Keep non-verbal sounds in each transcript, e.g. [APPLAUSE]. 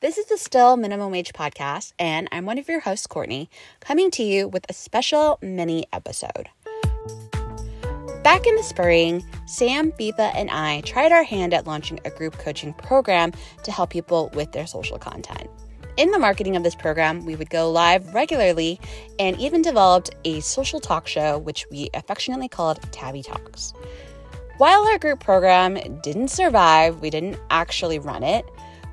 This is the Still Minimum Wage podcast, and I'm one of your hosts, Courtney, coming to you with a special mini episode. Back in the spring, Sam, Viva, and I tried our hand at launching a group coaching program to help people with their social content. In the marketing of this program, we would go live regularly and even developed a social talk show, which we affectionately called Tabby Talks. While our group program didn't survive, we didn't actually run it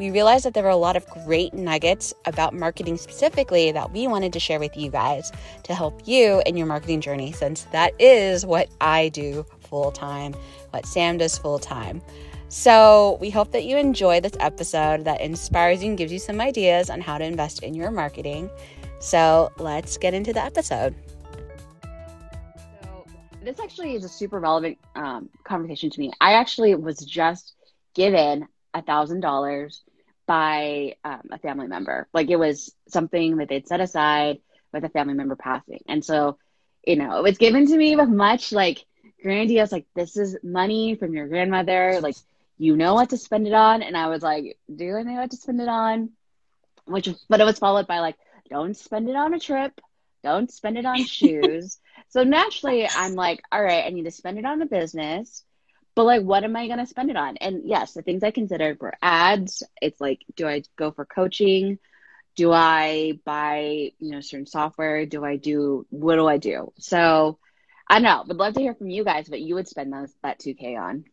we realized that there were a lot of great nuggets about marketing specifically that we wanted to share with you guys to help you in your marketing journey, since that is what I do full time, what Sam does full time. So, we hope that you enjoy this episode that inspires you and gives you some ideas on how to invest in your marketing. So, let's get into the episode. So, this actually is a super relevant um, conversation to me. I actually was just given a thousand dollars by um, a family member. Like it was something that they'd set aside with a family member passing. And so, you know, it was given to me with much like grandiose, like, this is money from your grandmother. Like, you know what to spend it on. And I was like, do I know what to spend it on? Which, but it was followed by like, don't spend it on a trip. Don't spend it on [LAUGHS] shoes. so naturally, I'm like, all right, I need to spend it on a business but like what am i going to spend it on? And yes the things i considered were ads it's like do i go for coaching? Do i buy you know certain software? Do i do what do i do? So i don't know would love to hear from you guys what you would spend those that 2k on.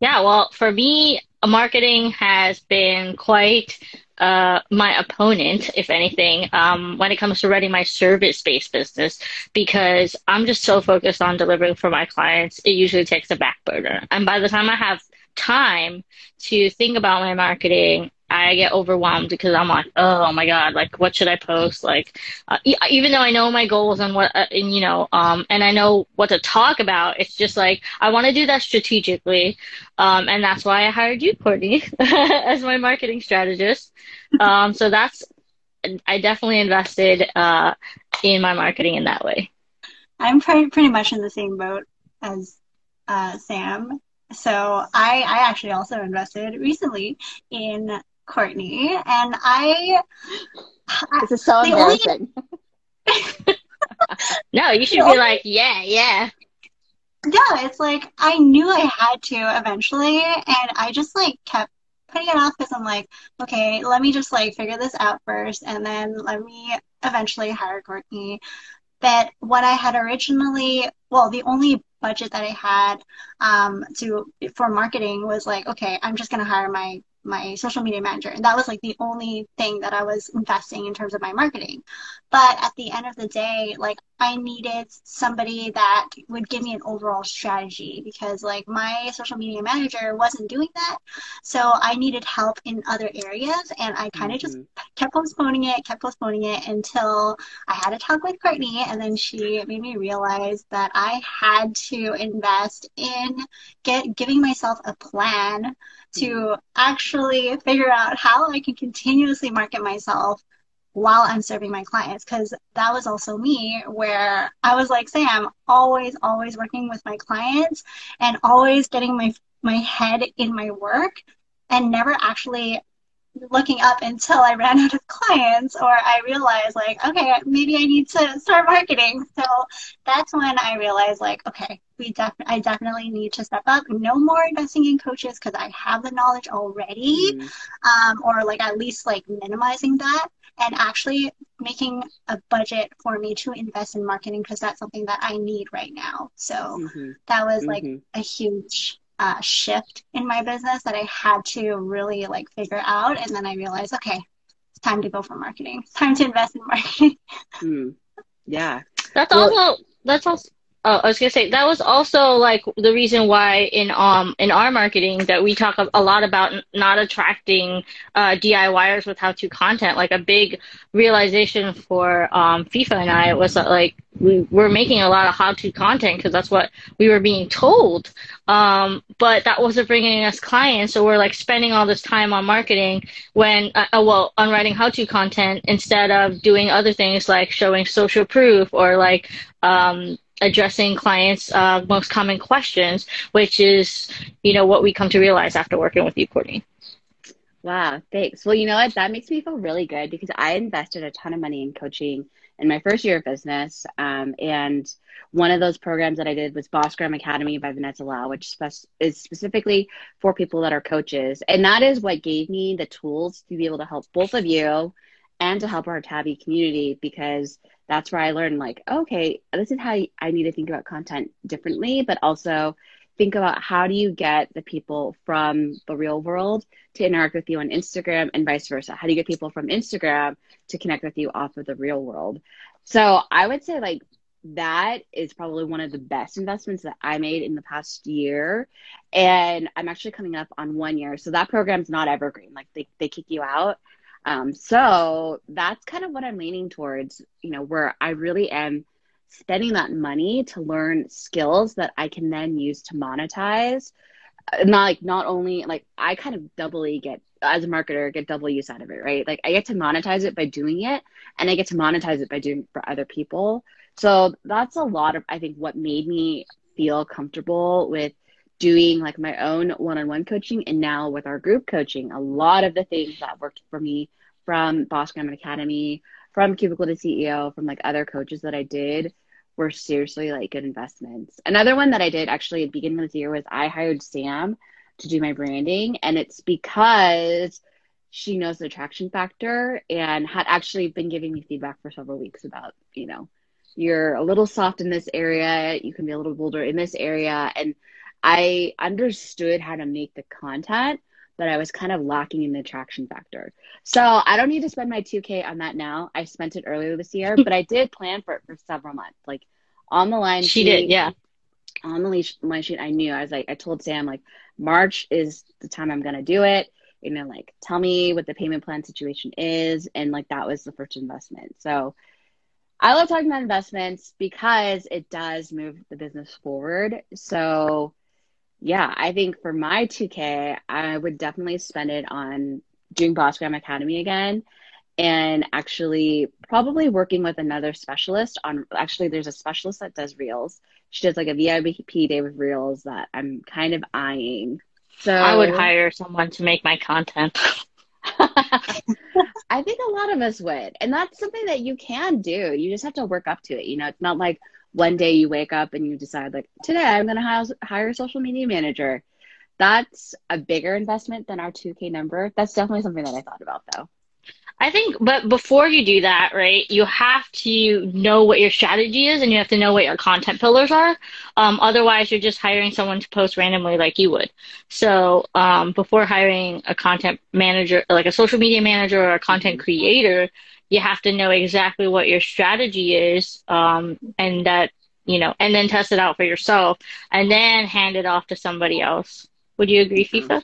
Yeah well for me marketing has been quite uh, my opponent, if anything, um, when it comes to running my service based business, because I'm just so focused on delivering for my clients, it usually takes a back burner. And by the time I have time to think about my marketing, I get overwhelmed because I'm like, oh my god, like what should I post? Like, uh, even though I know my goals and what, uh, and you know, um, and I know what to talk about, it's just like I want to do that strategically, um, and that's why I hired you, Courtney, [LAUGHS] as my marketing strategist. Um, so that's, I definitely invested uh, in my marketing in that way. I'm pretty pretty much in the same boat as uh, Sam. So I, I actually also invested recently in Courtney, and I. This is so embarrassing. Only... [LAUGHS] no, you should be like, yeah, yeah. Yeah, it's like I knew I had to eventually, and I just like kept putting it off because I'm like, okay, let me just like figure this out first, and then let me eventually hire Courtney. But what I had originally, well, the only budget that I had um, to for marketing was like, okay, I'm just gonna hire my my social media manager. And that was like the only thing that I was investing in terms of my marketing. But at the end of the day, like I needed somebody that would give me an overall strategy because like my social media manager wasn't doing that. So I needed help in other areas and I kind of mm-hmm. just kept postponing it, kept postponing it until I had a talk with Courtney and then she made me realize that I had to invest in get giving myself a plan to actually figure out how I can continuously market myself while I'm serving my clients. Because that was also me, where I was like Sam, always, always working with my clients and always getting my my head in my work and never actually looking up until I ran [LAUGHS] out of clients or I realized like, okay, maybe I need to start marketing. So that's when I realized like, okay, we def- I definitely need to step up. No more investing in coaches because I have the knowledge already, mm-hmm. um, or like at least like minimizing that and actually making a budget for me to invest in marketing because that's something that I need right now. So mm-hmm. that was like mm-hmm. a huge uh, shift in my business that I had to really like figure out. And then I realized, okay, it's time to go for marketing. It's time to invest in marketing. [LAUGHS] mm. Yeah. That's well, also that's also Oh, I was gonna say that was also like the reason why in um in our marketing that we talk a lot about not attracting uh, DIYers with how-to content. Like a big realization for um, Viva and I was that like we were making a lot of how-to content because that's what we were being told, um, but that wasn't bringing us clients. So we're like spending all this time on marketing when uh, uh well on writing how-to content instead of doing other things like showing social proof or like um, addressing clients' uh, most common questions, which is, you know, what we come to realize after working with you, Courtney. Wow, thanks. Well, you know what? That makes me feel really good because I invested a ton of money in coaching in my first year of business. Um, and one of those programs that I did was Boss Gram Academy by Vanessa Lau, which is specifically for people that are coaches. And that is what gave me the tools to be able to help both of you and to help our Tabby community because that's where I learned like, okay, this is how I need to think about content differently, but also think about how do you get the people from the real world to interact with you on Instagram and vice versa? How do you get people from Instagram to connect with you off of the real world? So I would say like that is probably one of the best investments that I made in the past year. And I'm actually coming up on one year. So that program's not evergreen. Like they, they kick you out. Um, so that's kind of what I'm leaning towards, you know, where I really am spending that money to learn skills that I can then use to monetize. Uh, not like not only like I kind of doubly get as a marketer get double use out of it, right? Like I get to monetize it by doing it and I get to monetize it by doing it for other people. So that's a lot of I think what made me feel comfortable with doing like my own one-on-one coaching and now with our group coaching. A lot of the things that worked for me from Boss Gram Academy from Cubicle to CEO, from like other coaches that I did were seriously like good investments. Another one that I did actually at the beginning of the year was I hired Sam to do my branding. And it's because she knows the attraction factor and had actually been giving me feedback for several weeks about, you know, you're a little soft in this area, you can be a little bolder in this area. And I understood how to make the content but I was kind of lacking in the attraction factor. So I don't need to spend my 2K on that now. I spent it earlier this year, [LAUGHS] but I did plan for it for several months. Like on the line, she sheet, did, yeah. On the leash line sheet, I knew I was like, I told Sam like March is the time I'm gonna do it. You know, like tell me what the payment plan situation is, and like that was the first investment. So I love talking about investments because it does move the business forward. So yeah, I think for my 2K, I would definitely spend it on doing Boss Gram Academy again and actually probably working with another specialist on actually there's a specialist that does reels. She does like a VIP day with reels that I'm kind of eyeing. So I would hire someone to make my content. [LAUGHS] I think a lot of us would. And that's something that you can do. You just have to work up to it. You know, it's not like one day you wake up and you decide like today i'm going to hire a social media manager that's a bigger investment than our 2k number that's definitely something that i thought about though I think, but before you do that, right, you have to know what your strategy is and you have to know what your content pillars are. Um, otherwise, you're just hiring someone to post randomly like you would. So, um, before hiring a content manager, like a social media manager or a content creator, you have to know exactly what your strategy is um, and that you know and then test it out for yourself and then hand it off to somebody else. Would you agree Viva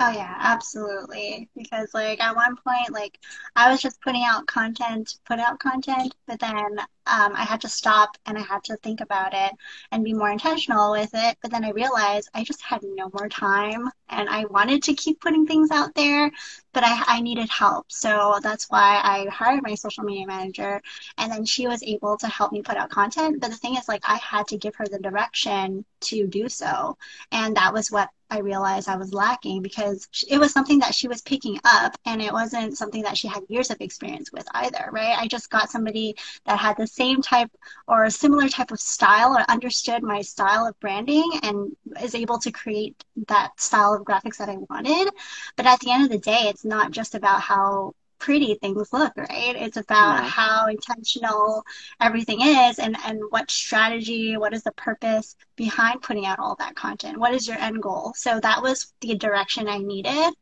Oh yeah, absolutely. Because like at one point, like I was just putting out content, put out content, but then um, I had to stop and I had to think about it and be more intentional with it. But then I realized I just had no more time and I wanted to keep putting things out there, but I, I needed help. So that's why I hired my social media manager and then she was able to help me put out content. But the thing is, like, I had to give her the direction to do so. And that was what I realized I was lacking because it was something that she was picking up and it wasn't something that she had years of experience with either, right? I just got somebody that had the same type or a similar type of style or understood my style of branding and is able to create that style of graphics that I wanted. But at the end of the day, it's not just about how pretty things look, right? It's about yeah. how intentional everything is and, and what strategy, what is the purpose behind putting out all that content? What is your end goal? So that was the direction I needed.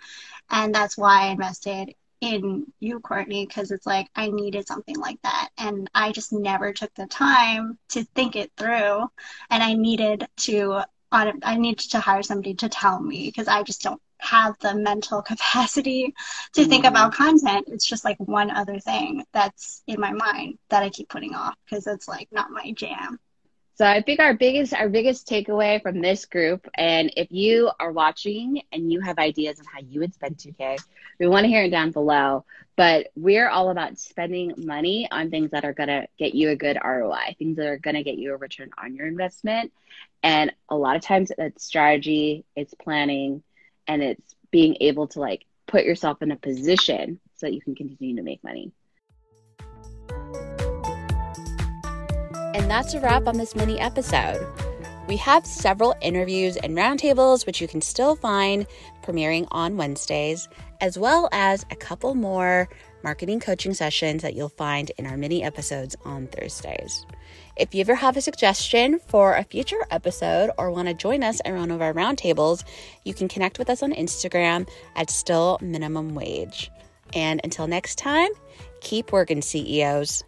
And that's why I invested in you, Courtney, because it's like I needed something like that. And I just never took the time to think it through. And I needed to I needed to hire somebody to tell me because I just don't have the mental [LAUGHS] capacity to mm think about content. It's just like one other thing that's in my mind that I keep putting off because it's like not my jam. So I think our biggest our biggest takeaway from this group, and if you are watching and you have ideas of how you would spend 2K, we want to hear it down below. But we're all about spending money on things that are gonna get you a good ROI, things that are gonna get you a return on your investment. And a lot of times that's strategy, it's planning, and it's being able to like put yourself in a position so that you can continue to make money. And that's a wrap on this mini episode. We have several interviews and roundtables, which you can still find premiering on Wednesdays, as well as a couple more marketing coaching sessions that you'll find in our mini episodes on Thursdays. If you ever have a suggestion for a future episode or want to join us at one of our roundtables, you can connect with us on Instagram at Still Minimum Wage. And until next time, keep working, CEOs.